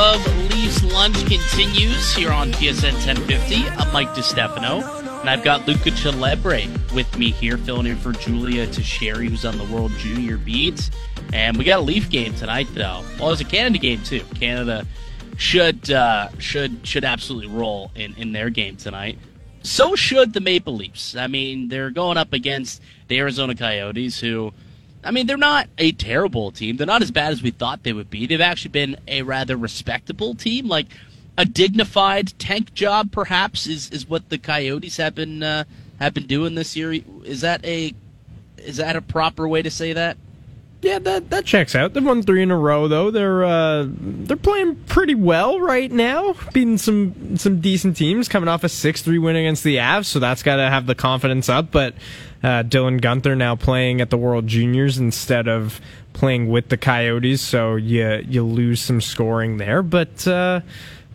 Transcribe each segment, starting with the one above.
Leafs Lunch continues here on TSN 1050. I'm Mike DeStefano, and I've got Luca Celebre with me here, filling in for Julia Teixeira, who's on the World Junior beat. And we got a Leaf game tonight, though. Well, it's a Canada game too. Canada should uh, should should absolutely roll in in their game tonight. So should the Maple Leafs. I mean, they're going up against the Arizona Coyotes, who I mean, they're not a terrible team. They're not as bad as we thought they would be. They've actually been a rather respectable team, like a dignified tank job, perhaps is is what the Coyotes have been uh, have been doing this year. Is that a is that a proper way to say that? Yeah, that that checks out. They've won three in a row, though. They're uh, they're playing pretty well right now, beating some some decent teams, coming off a six three win against the Avs. So that's got to have the confidence up. But uh, Dylan Guenther now playing at the World Juniors instead of playing with the Coyotes, so you you lose some scoring there. But uh,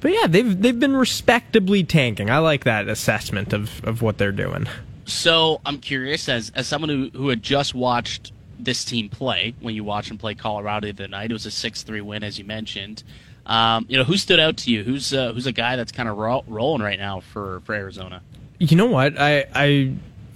but yeah, they've they've been respectably tanking. I like that assessment of of what they're doing. So I'm curious, as as someone who who had just watched this team play when you watch them play Colorado the night. It was a six three win, as you mentioned. Um, you know, who stood out to you? Who's uh, who's a guy that's kind of ro- rolling right now for for Arizona? You know what? I I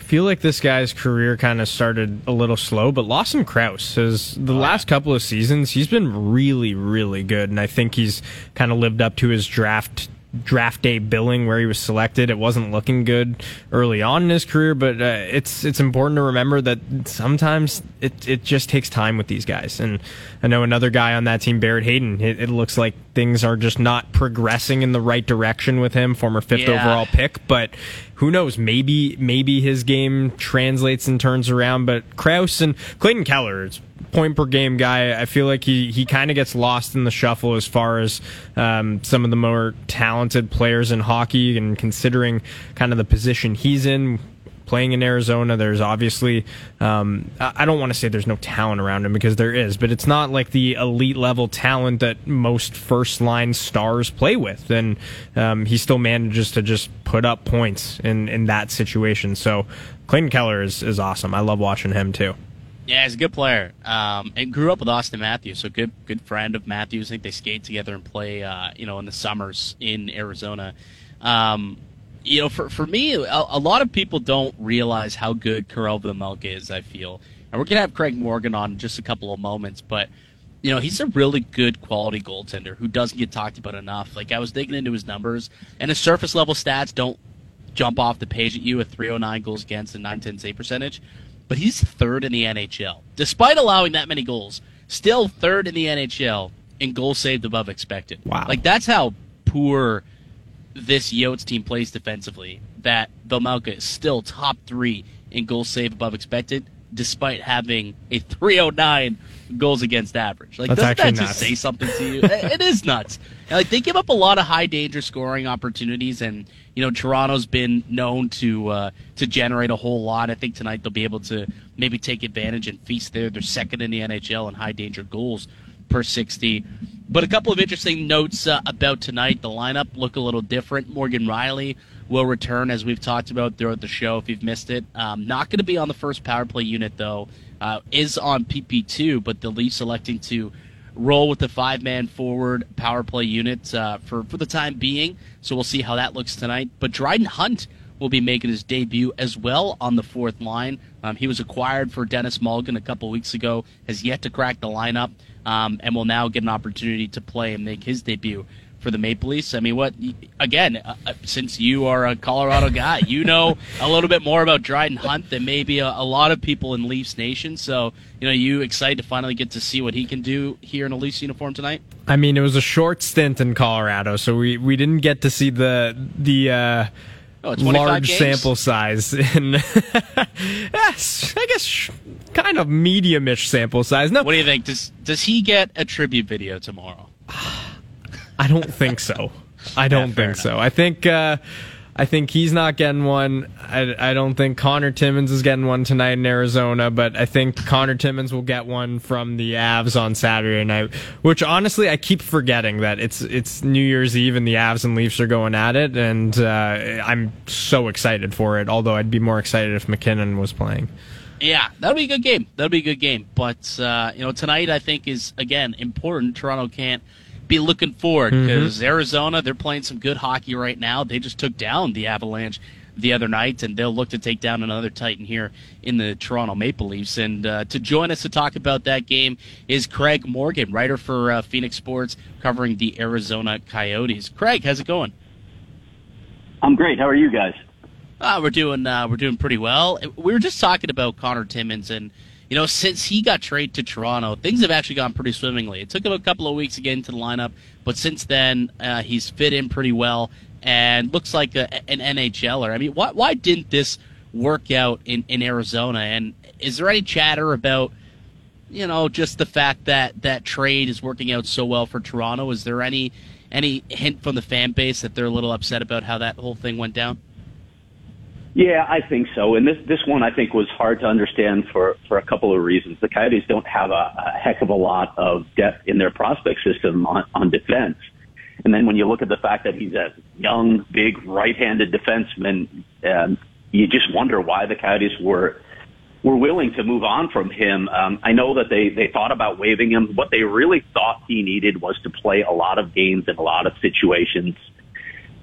feel like this guy's career kind of started a little slow, but Lawson Crouse has the oh, last couple of seasons he's been really really good, and I think he's kind of lived up to his draft draft day billing where he was selected. It wasn't looking good early on in his career, but uh, it's it's important to remember that sometimes it it just takes time with these guys. And I know another guy on that team, Barrett Hayton. It, it looks like things are just not progressing in the right direction with him, former fifth yeah. overall pick. But who knows? Maybe maybe his game translates and turns around. But Crouse and Clayton Keller is point per game guy. I feel like he, he kind of gets lost in the shuffle as far as um, some of the more talented players in hockey and considering kind of the position he's in. Playing in Arizona, there's obviously, um, I don't want to say there's no talent around him because there is, but it's not like the elite level talent that most first line stars play with. And um, he still manages to just put up points in, in that situation. So Clayton Keller is, is awesome. I love watching him too. Yeah, he's a good player. Um, and grew up with Auston Matthews, so good good friend of Matthews. I think they skate together and play, uh, you know, in the summers in Arizona. Um, you know, for for me, a, a, lot of people don't realize how good Karel Vejmelka is. I feel, and we're gonna have Craig Morgan on in just a couple of moments, but you know, he's a really good quality goaltender who doesn't get talked about enough. Like I was digging into his numbers, and his surface level stats don't jump off the page at you. A 309 goals against and 910 save percentage but he's third in the NHL. Despite allowing that many goals, still third in the NHL in goals saved above expected. Wow. Like that's how poor this Yotes team plays defensively. That Vejmelka is still top three in goals saved above expected, despite having a 309 goals against average. Like, That's doesn't that nuts. just say something to you? it is nuts. Like, they give up a lot of high danger scoring opportunities, and you know Toronto's been known to uh, to generate a whole lot. I think tonight they'll be able to maybe take advantage and feast there. They're second in the NHL in high danger goals per 60. But a couple of interesting notes uh, about tonight. The lineup look a little different. Morgan Rielly will return, as we've talked about throughout the show. If you've missed it, um, not going to be on the first power play unit though. Uh, is on PP2, but the Leafs electing to roll with the five man forward power play unit uh, for for the time being. So we'll see how that looks tonight. But Dryden Hunt will be making his debut as well on the fourth line. Um, he was acquired for Denis Malgin a couple weeks ago, has yet to crack the lineup, um, and will now get an opportunity to play and make his debut for the Maple Leafs. I mean, what again? Uh, uh, since you are a Colorado guy, you know a little bit more about Dryden Hunt than maybe a, a, lot of people in Leafs Nation. So, you know, you excited to finally get to see what he can do here in a Leafs uniform tonight? I mean, it was a short stint in Colorado, so we we didn't get to see the the. Uh, Oh, large games? sample size and yes, I guess kind of medium-ish sample size. No, what do you think? Does does he get a tribute video tomorrow? I don't think so. I don't yeah, think so. I think uh, I think he's not getting one. I, I don't think Connor Timmins is getting one tonight in Arizona, but I think Connor Timmins will get one from the Avs on Saturday night. Which honestly, I keep forgetting that it's it's New Year's Eve and the Avs and Leafs are going at it, and uh, I'm so excited for it. Although I'd be more excited if MacKinnon was playing. Yeah, that'll be a good game. That'll be a good game. But uh, you know, tonight I think is again important. Toronto can't be looking forward because mm-hmm. Arizona they're playing some good hockey right now. They just took down the Avalanche the other night, and they'll look to take down another Titan here in the Toronto Maple Leafs. And uh, to join us to talk about that game is Craig Morgan, writer for uh, PHNX Sports, covering the Arizona Coyotes. Craig, how's it going? I'm great. How are you guys? Uh, we're doing uh, we're doing pretty well. We were just talking about Connor Timmins, and you know, since he got traded to Toronto, things have actually gone pretty swimmingly. It took him a couple of weeks to get into the lineup, but since then uh, he's fit in pretty well and looks like a, an NHLer. I mean, why why didn't this work out in in Arizona? And is there any chatter about you know just the fact that that trade is working out so well for Toronto? Is there any any hint from the fan base that they're a little upset about how that whole thing went down? Yeah, I think so. And this this one I think was hard to understand for for a couple of reasons. The Coyotes don't have a, a heck of a lot of depth in their prospect system on, on defense. And then when you look at the fact that he's a young, big, right-handed defenseman, um, you just wonder why the Coyotes were were willing to move on from him. Um, I know that they they thought about waiving him. What they really thought he needed was to play a lot of games in a lot of situations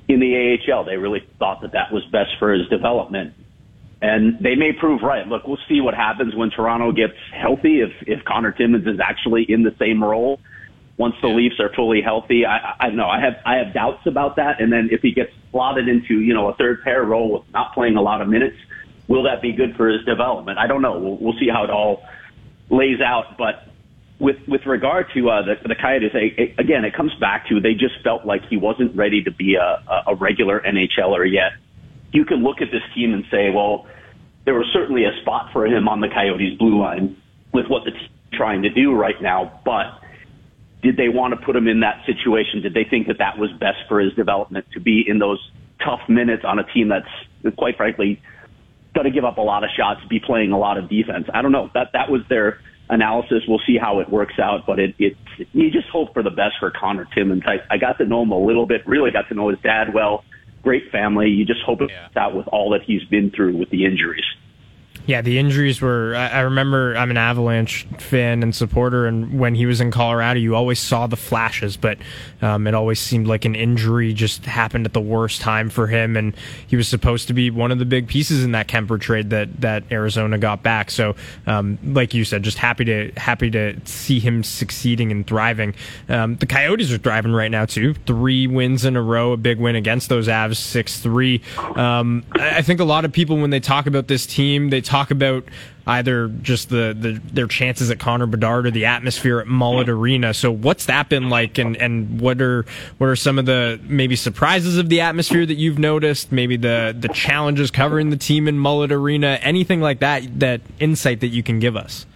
in the AHL. They really thought that that was best for his development. And they may prove right. Look, we'll see what happens when Toronto gets healthy. If if Connor Timmins is actually in the same role once the Leafs are fully healthy, I, I don't know. I have I have doubts about that. And then if he gets slotted into you know a third pair role with not playing a lot of minutes, will that be good for his development? I don't know. We'll, we'll see how it all lays out. But with with regard to uh, the the Coyotes, it, again, it comes back to they just felt like he wasn't ready to be a a regular NHLer yet. You can look at this team and say, well, there was certainly a spot for him on the Coyotes blue line with what the team's trying to do right now, but did they want to put him in that situation? Did they think that that was best for his development to be in those tough minutes on a team that's quite frankly going to give up a lot of shots, be playing a lot of defense? I don't know. That that was their analysis. We'll see how it works out, but it, it you just hope for the best for Connor Timmins. I, I got to know him a little bit, really got to know his dad well. Great family. You just hope it's yeah. out with all that he's been through with the injuries. Yeah, the injuries were. I, I, remember I'm an Avalanche fan and supporter, and when he was in Colorado, you always saw the flashes, but um, it always seemed like an injury just happened at the worst time for him, and he was supposed to be one of the big pieces in that Kuemper trade that that Arizona got back. So, um, like you said, just happy to happy to see him succeeding and thriving. Um, the Coyotes are thriving right now too. Three wins in a row, a big win against those Avs, six three. Um, I think a lot of people when they talk about this team, they talk talk about either just the, the their chances at Connor Bedard or the atmosphere at Mullet Arena. So what's that been like, and, and what are what are some of the maybe surprises of the atmosphere that you've noticed? Maybe the the challenges covering the team in Mullet Arena, anything like that. That insight that you can give us.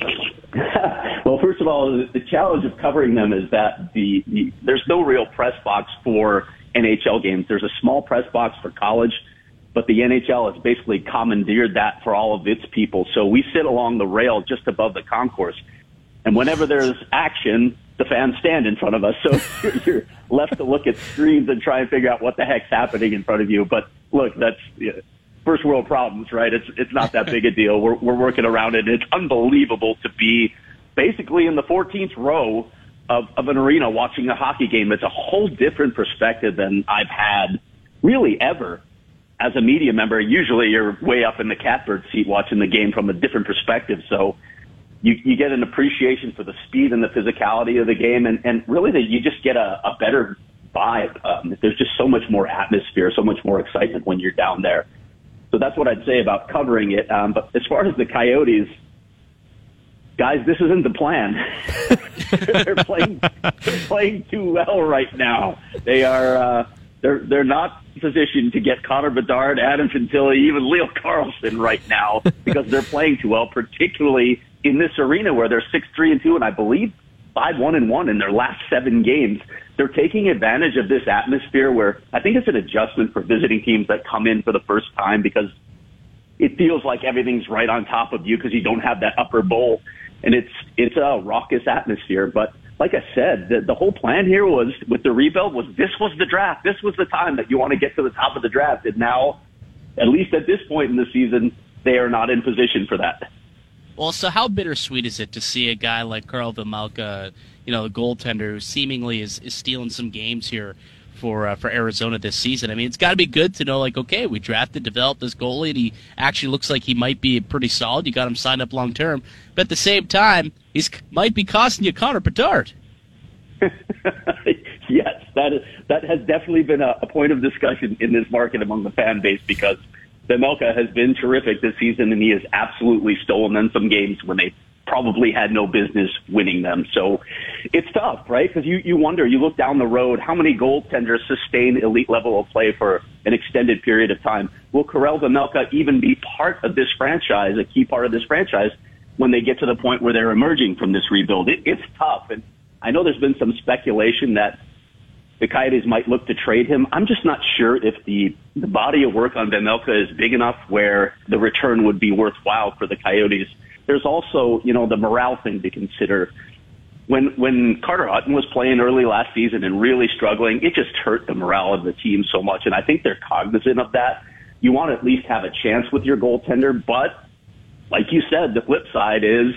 well, first of all, the challenge of covering them is that the, the there's no real press box for NHL games. There's a small press box for college but the NHL has basically commandeered that for all of its people. So we sit along the rail just above the concourse. And whenever there's action, the fans stand in front of us. So you're left to look at screens and try and figure out what the heck's happening in front of you. But look, that's first world problems, right? It's, it's not that big a deal. We're, we're working around it. It's unbelievable to be basically in the 14th row of, of an arena watching a hockey game. It's a whole different perspective than I've had really ever as a media member, usually you're way up in the catbird seat watching the game from a different perspective. So you, you get an appreciation for the speed and the physicality of the game, and, and really that you just get a, a better vibe. Um, there's just so much more atmosphere, so much more excitement when you're down there. So that's what I'd say about covering it. Um, but as far as the Coyotes, guys, this isn't the plan. they're playing, they're playing too well right now. They are. Uh, they're they're not positioned to get Connor Bedard, Adam Fantilli, even Leo Carlsson right now because they're playing too well, particularly in this arena where they're six three and two, and I believe five one and one in their last seven games. They're taking advantage of this atmosphere where I think it's an adjustment for visiting teams that come in for the first time because it feels like everything's right on top of you because you don't have that upper bowl, and it's it's a raucous atmosphere, but like I said, the, the whole plan here was with the rebuild was this was the draft. This was the time that you want to get to the top of the draft. And now, at least at this point in the season, they are not in position for that. Well, so how bittersweet is it to see a guy like Karel Vejmelka, you know, the goaltender who seemingly is, is stealing some games here for uh, for Arizona this season. I mean, it's got to be good to know, like, okay, we drafted, developed this goalie, and he actually looks like he might be pretty solid. You got him signed up long term, but at the same time, he's might be costing you Connor Bedard. yes, that is, that has definitely been a, a point of discussion in this market among the fan base because Vejmelka has been terrific this season, and he has absolutely stolen them some games when they probably had no business winning them. So it's tough, right? Because you, you wonder, you look down the road, how many goaltenders sustain elite level of play for an extended period of time? Will Karel Vejmelka even be part of this franchise, a key part of this franchise, when they get to the point where they're emerging from this rebuild? It, it's tough. And I know there's been some speculation that the Coyotes might look to trade him. I'm just not sure if the, the body of work on Vejmelka is big enough where the return would be worthwhile for the Coyotes. There's also, you know, the morale thing to consider. When when Carter Hutton was playing early last season and really struggling, it just hurt the morale of the team so much. And I think they're cognizant of that. You want to at least have a chance with your goaltender, but like you said, the flip side is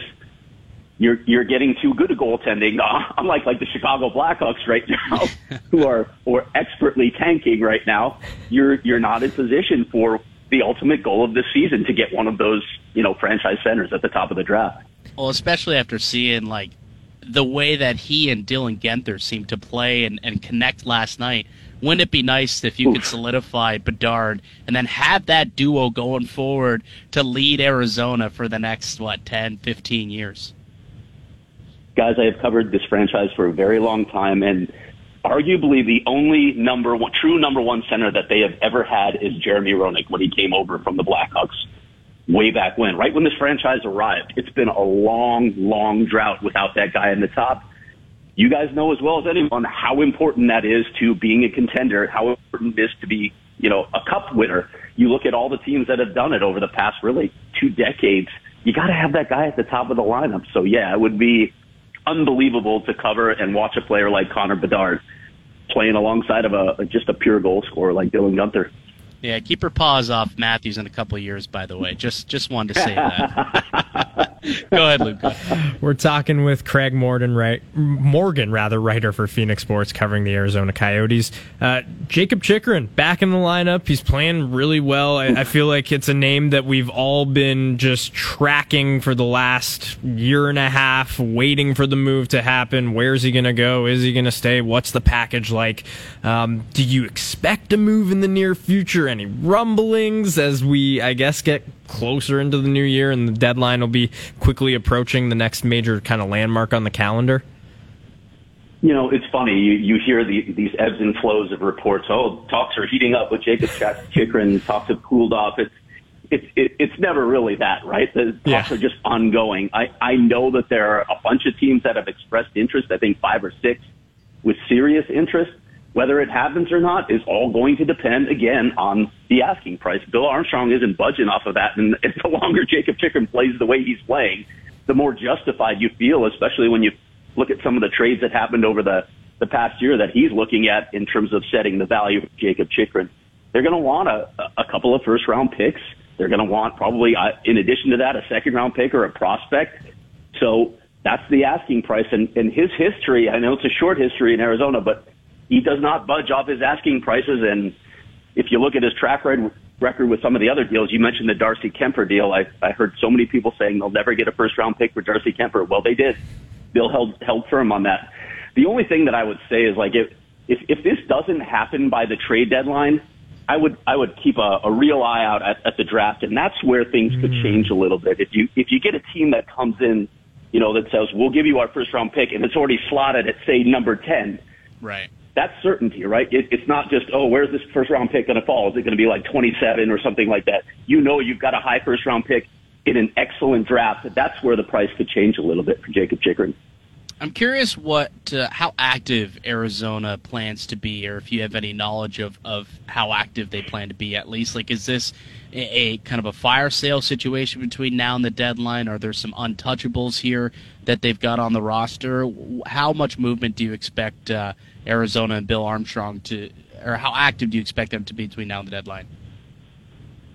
you're you're getting too good at goaltending. Uh, unlike like the Chicago Blackhawks right now, who are or expertly tanking right now, you're you're not in position for the ultimate goal of this season to get one of those you know franchise centers at the top of the draft. Well, especially after seeing like the way that he and Dylan Guenther seemed to play and, and connect last night. Wouldn't it be nice if you Oof. could solidify Bedard and then have that duo going forward to lead Arizona for the next, what, 10, 15 years? guys, I have covered this franchise for a very long time, and arguably the only number one, true number one center that they have ever had is Jeremy Roenick when he came over from the Blackhawks way back when, right when this franchise arrived. It's been a long, long drought without that guy in the top. You guys know as well as anyone how important that is to being a contender, how important it is to be, you know, a cup winner. You look at all the teams that have done it over the past really two decades. You got to have that guy at the top of the lineup. So yeah, it would be unbelievable to cover and watch a player like Connor Bedard playing alongside of a just a pure goal scorer like Dylan Guenther. Yeah, keep her paws off Matthews in a couple years. By the way, just just wanted to say that. Go ahead, Luke. We're talking with Craig Morgan, right? Morgan, rather, writer for PHNX Sports, covering the Arizona Coyotes. Uh, Jakob Chychrun back in the lineup. He's playing really well. I, I, feel like it's a name that we've all been just tracking for the last year and a half, waiting for the move to happen. Where's he going to go? Is he going to stay? What's the package like? Um, do you expect a move in the near future? Any rumblings as we, I guess, get closer into the new year and the deadline will be quickly approaching the next major kind of landmark on the calendar? You know, it's funny. You, you hear the, these ebbs and flows of reports. Oh, talks are heating up with Jakob Chychrun. Talks have cooled off. It's it's it, it's never really that, right? The talks yeah. are just ongoing. I I know that there are a bunch of teams that have expressed interest. I think five or six with serious interest. Whether it happens or not is all going to depend again on the asking price. Bill Armstrong isn't budging off of that, and the longer Jakob Chychrun plays the way he's playing, the more justified you feel, especially when you look at some of the trades that happened over the the past year that he's looking at in terms of setting the value of Jakob Chychrun. They're going to want a, a couple of first round picks. They're going to want probably, in addition to that, a second round pick or a prospect. So that's the asking price. And, and his history, I know it's a short history in Arizona, but he does not budge off his asking prices. And if you look at his track record with some of the other deals, you mentioned the Darcy Kuemper deal. I, I heard so many people saying they'll never get a first round pick for Darcy Kuemper. Well, they did. Bill held held firm on that. The only thing that I would say is like if if, if this doesn't happen by the trade deadline, I would I would keep a, a real eye out at, at the draft, and that's where things could mm. change a little bit. If you if you get a team that comes in, you know, that says we'll give you our first round pick, and it's already slotted at say number ten, right? That's certainty, right? It, it's not just, oh, where's this first round pick going to fall? Is it going to be like 27 or something like that? You know, you've got a high first round pick in an excellent draft. That's where the price could change a little bit for Jakob Chychrun. I'm curious what uh, how active Arizona plans to be, or if you have any knowledge of, of how active they plan to be. At least, like, is this a, a kind of a fire sale situation between now and the deadline? Are there some untouchables here that they've got on the roster? How much movement do you expect uh, Arizona and Bill Armstrong to, or how active do you expect them to be between now and the deadline?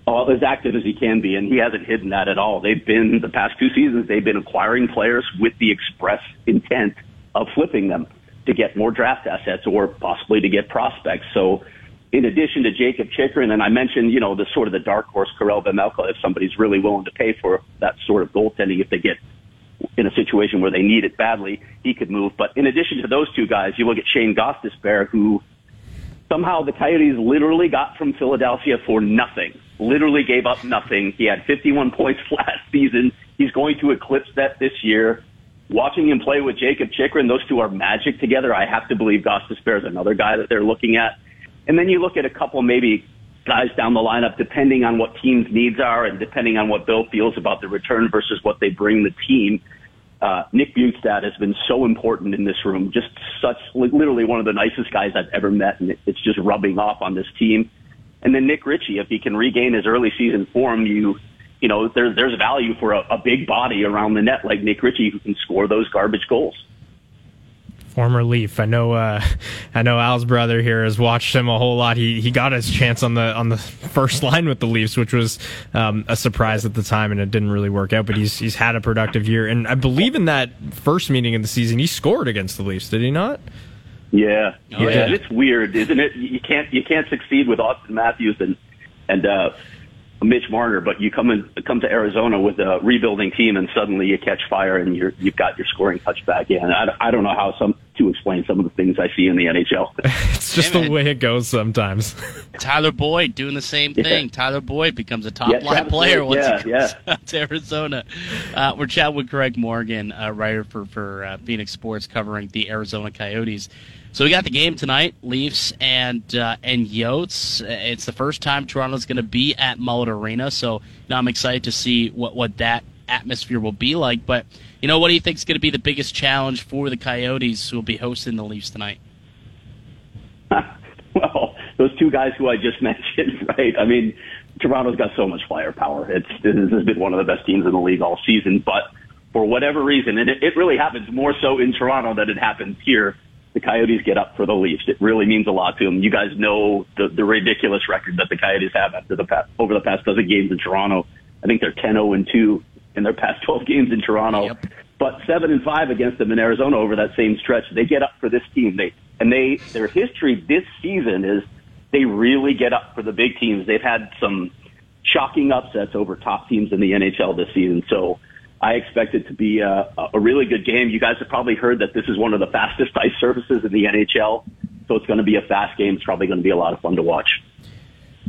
Oh, as active as he can be, and he hasn't hidden that at all. They've been the past two seasons. They've been acquiring players with the express intent of flipping them to get more draft assets or possibly to get prospects. So in addition to Jakob Chychrun, and I mentioned, you know, the sort of the dark horse Karel Vejmelka, if somebody's really willing to pay for that sort of goaltending, if they get in a situation where they need it badly, he could move. But in addition to those two guys, you look at Shane Gostisbehere, who somehow the Coyotes literally got from Philadelphia for nothing. Literally gave up nothing. He had 51 points last season. He's going to eclipse that this year. Watching him play with Jakob Chychrun, those two are magic together. I have to believe Gostisbehere is another guy that they're looking at. And then you look at a couple maybe guys down the lineup, depending on what teams' needs are and depending on what Bill feels about the return versus what they bring the team. Uh, Nick Bjugstad has been so important in this room. Just such, literally one of the nicest guys I've ever met, and it's just rubbing off on this team. And then Nick Ritchie, if he can regain his early season form, you, you know, there's there's value for a, a big body around the net like Nick Ritchie who can score those garbage goals former Leaf. I know. Uh, I know Al's brother here has watched him a whole lot. He he got his chance on the on the first line with the Leafs, which was um, a surprise at the time, and it didn't really work out. But he's he's had a productive year, and I believe in that first meeting of the season, he scored against the Leafs. Did he not? Yeah, oh, yeah. yeah. It's weird, isn't it? You can't you can't succeed with Auston Matthews and and uh, Mitch Marner, but you come in, come to Arizona with a rebuilding team, and suddenly you catch fire, and you're you've got your scoring touchback in. I, I don't know how some to explain some of the things I see in the NHL. it's just the way it goes sometimes. Tyler Boyd doing the same thing. Yeah. Tyler Boyd becomes a top yeah, line player once yeah, he comes yeah. to Arizona. Uh, we're chatting with Craig Morgan, uh, writer for for uh, PHNX Sports, covering the Arizona Coyotes. So we got the game tonight, Leafs and uh, and Yotes. It's the first time Toronto's going to be at Mullet Arena, so know, I'm excited to see what what that atmosphere will be like. But you know, what do you think is going to be the biggest challenge for the Coyotes who will be hosting the Leafs tonight? well, those two guys who I just mentioned, right? I mean, Toronto's got so much firepower. It's this has been one of the best teams in the league all season, but for whatever reason, and it, it really happens more so in Toronto than it happens here the Coyotes get up for the Leafs. It really means a lot to them. You guys know the, the ridiculous record that the Coyotes have after the past, over the past dozen games in Toronto. I think they're 10-0 and 2 in their past 12 games in Toronto. Yep. But 7 and 5 against them in Arizona over that same stretch. They get up for this team. They and they their history this season is they really get up for the big teams. They've had some shocking upsets over top teams in the NHL this season. So I expect it to be a, a really good game. You guys have probably heard that this is one of the fastest ice surfaces in the NHL, so it's going to be a fast game. It's probably going to be a lot of fun to watch.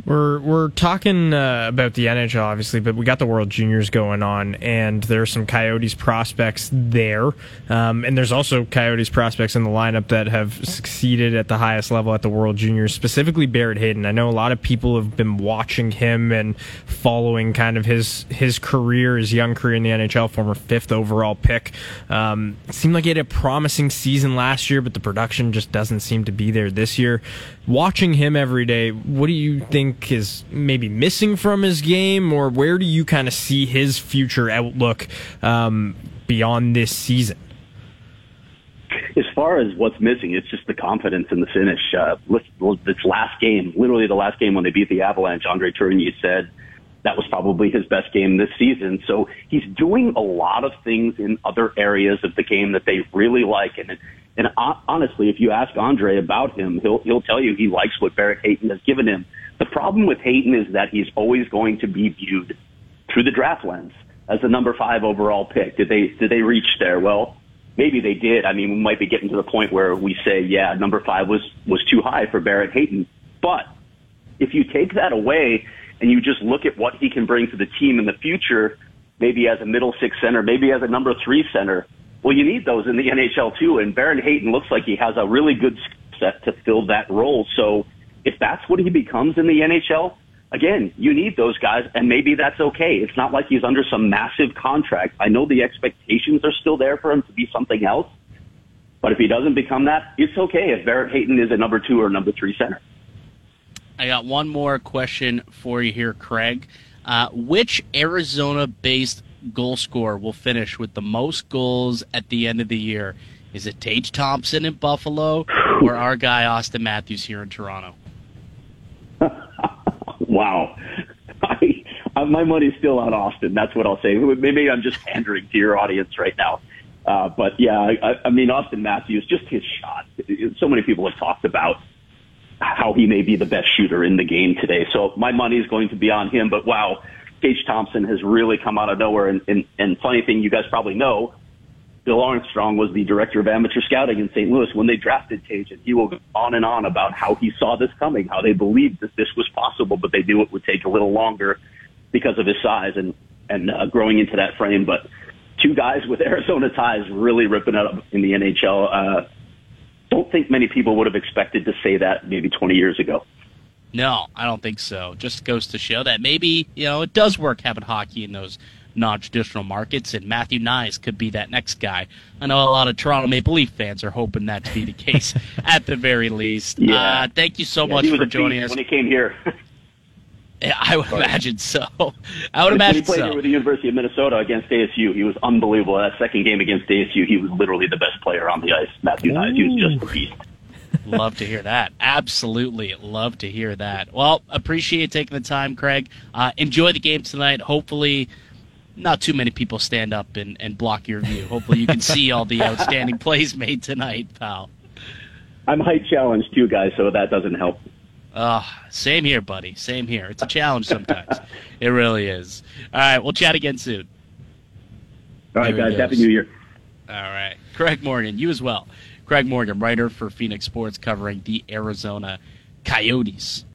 We're we're talking uh, about the NHL, obviously, but we got the World Juniors going on, and there's some Coyotes prospects there, um, and there's also Coyotes prospects in the lineup that have succeeded at the highest level at the World Juniors, specifically Barrett Hayton. I know a lot of people have been watching him and following kind of his his career, his young career in the NHL, former fifth overall pick. Um, seemed like he had a promising season last year, but the production just doesn't seem to be there this year. Watching him every day, what do you think? Think is maybe missing from his game, or where do you kind of see his future outlook um, beyond this season? As far as what's missing, it's just the confidence in the finish. Uh, this last game, literally the last game when they beat the Avalanche, Andre Tourigny said that was probably his best game this season. So he's doing a lot of things in other areas of the game that they really like. And and honestly, if you ask Andre about him, he'll he'll tell you he likes what Barrett Hayton has given him. The problem with Hayton is that he's always going to be viewed through the draft lens as the number five overall pick. Did they did they reach there? Well, maybe they did. I mean, we might be getting to the point where we say, yeah, number five was was too high for Barrett Hayton. But if you take that away and you just look at what he can bring to the team in the future, maybe as a middle six center, maybe as a number three center. Well, you need those in the NHL too, and Barrett Hayton looks like he has a really good set to fill that role. So if that's what he becomes in the NHL, again, you need those guys, and maybe that's okay. It's not like he's under some massive contract. I know the expectations are still there for him to be something else, but if he doesn't become that, it's okay if Barrett Hayton is a number two or number three center. I got one more question for you here, Craig. Uh, which Arizona-based goal scorer will finish with the most goals at the end of the year? Is it Tage Thompson in Buffalo or our guy Auston Matthews here in Toronto? Wow. I, I, my money's still on Auston. That's what I'll say. Maybe I'm just pandering to your audience right now. Uh, but yeah, I, I mean, Auston Matthews, just his shot. So many people have talked about how he may be the best shooter in the game today. So my money is going to be on him. But wow, Tage Thompson has really come out of nowhere. And, and, and funny thing, you guys probably know, Bill Armstrong was the director of amateur scouting in St. Louis when they drafted Tage, and he will go on and on about how he saw this coming, how they believed that this was possible, but they knew it would take a little longer because of his size and and uh, growing into that frame. But two guys with Arizona ties really ripping it up in the NHL. Uh, don't think many people would have expected to say that maybe 20 years ago. No, I don't think so. Just goes to show that maybe, you know, it does work having hockey in those non-traditional markets, and Matthew Knies could be that next guy. I know a lot of Toronto Maple Leaf fans are hoping that to be the case at the very least. Yeah. Uh, thank you so Yeah, much for joining us. when he came here. Yeah, I would Sorry. imagine so. I would when he imagine played so. here with the University of Minnesota against ASU, he was unbelievable. That second game against ASU, he was literally the best player on the ice. Matthew Knies, he was just a beast. Love to hear that. Absolutely love to hear that. Well, appreciate taking the time, Craig. Uh, enjoy the game tonight. Hopefully, not too many people stand up and, and block your view. Hopefully, you can see all the outstanding plays made tonight, pal. I'm height challenged too, guys, so that doesn't help. Uh, same here, buddy. Same here. It's a challenge sometimes. it really is. All right, we'll chat again soon. All right, guys, happy. New Year. All right. Craig Morgan, you as well. Craig Morgan, writer for PHNX Sports, covering the Arizona Coyotes.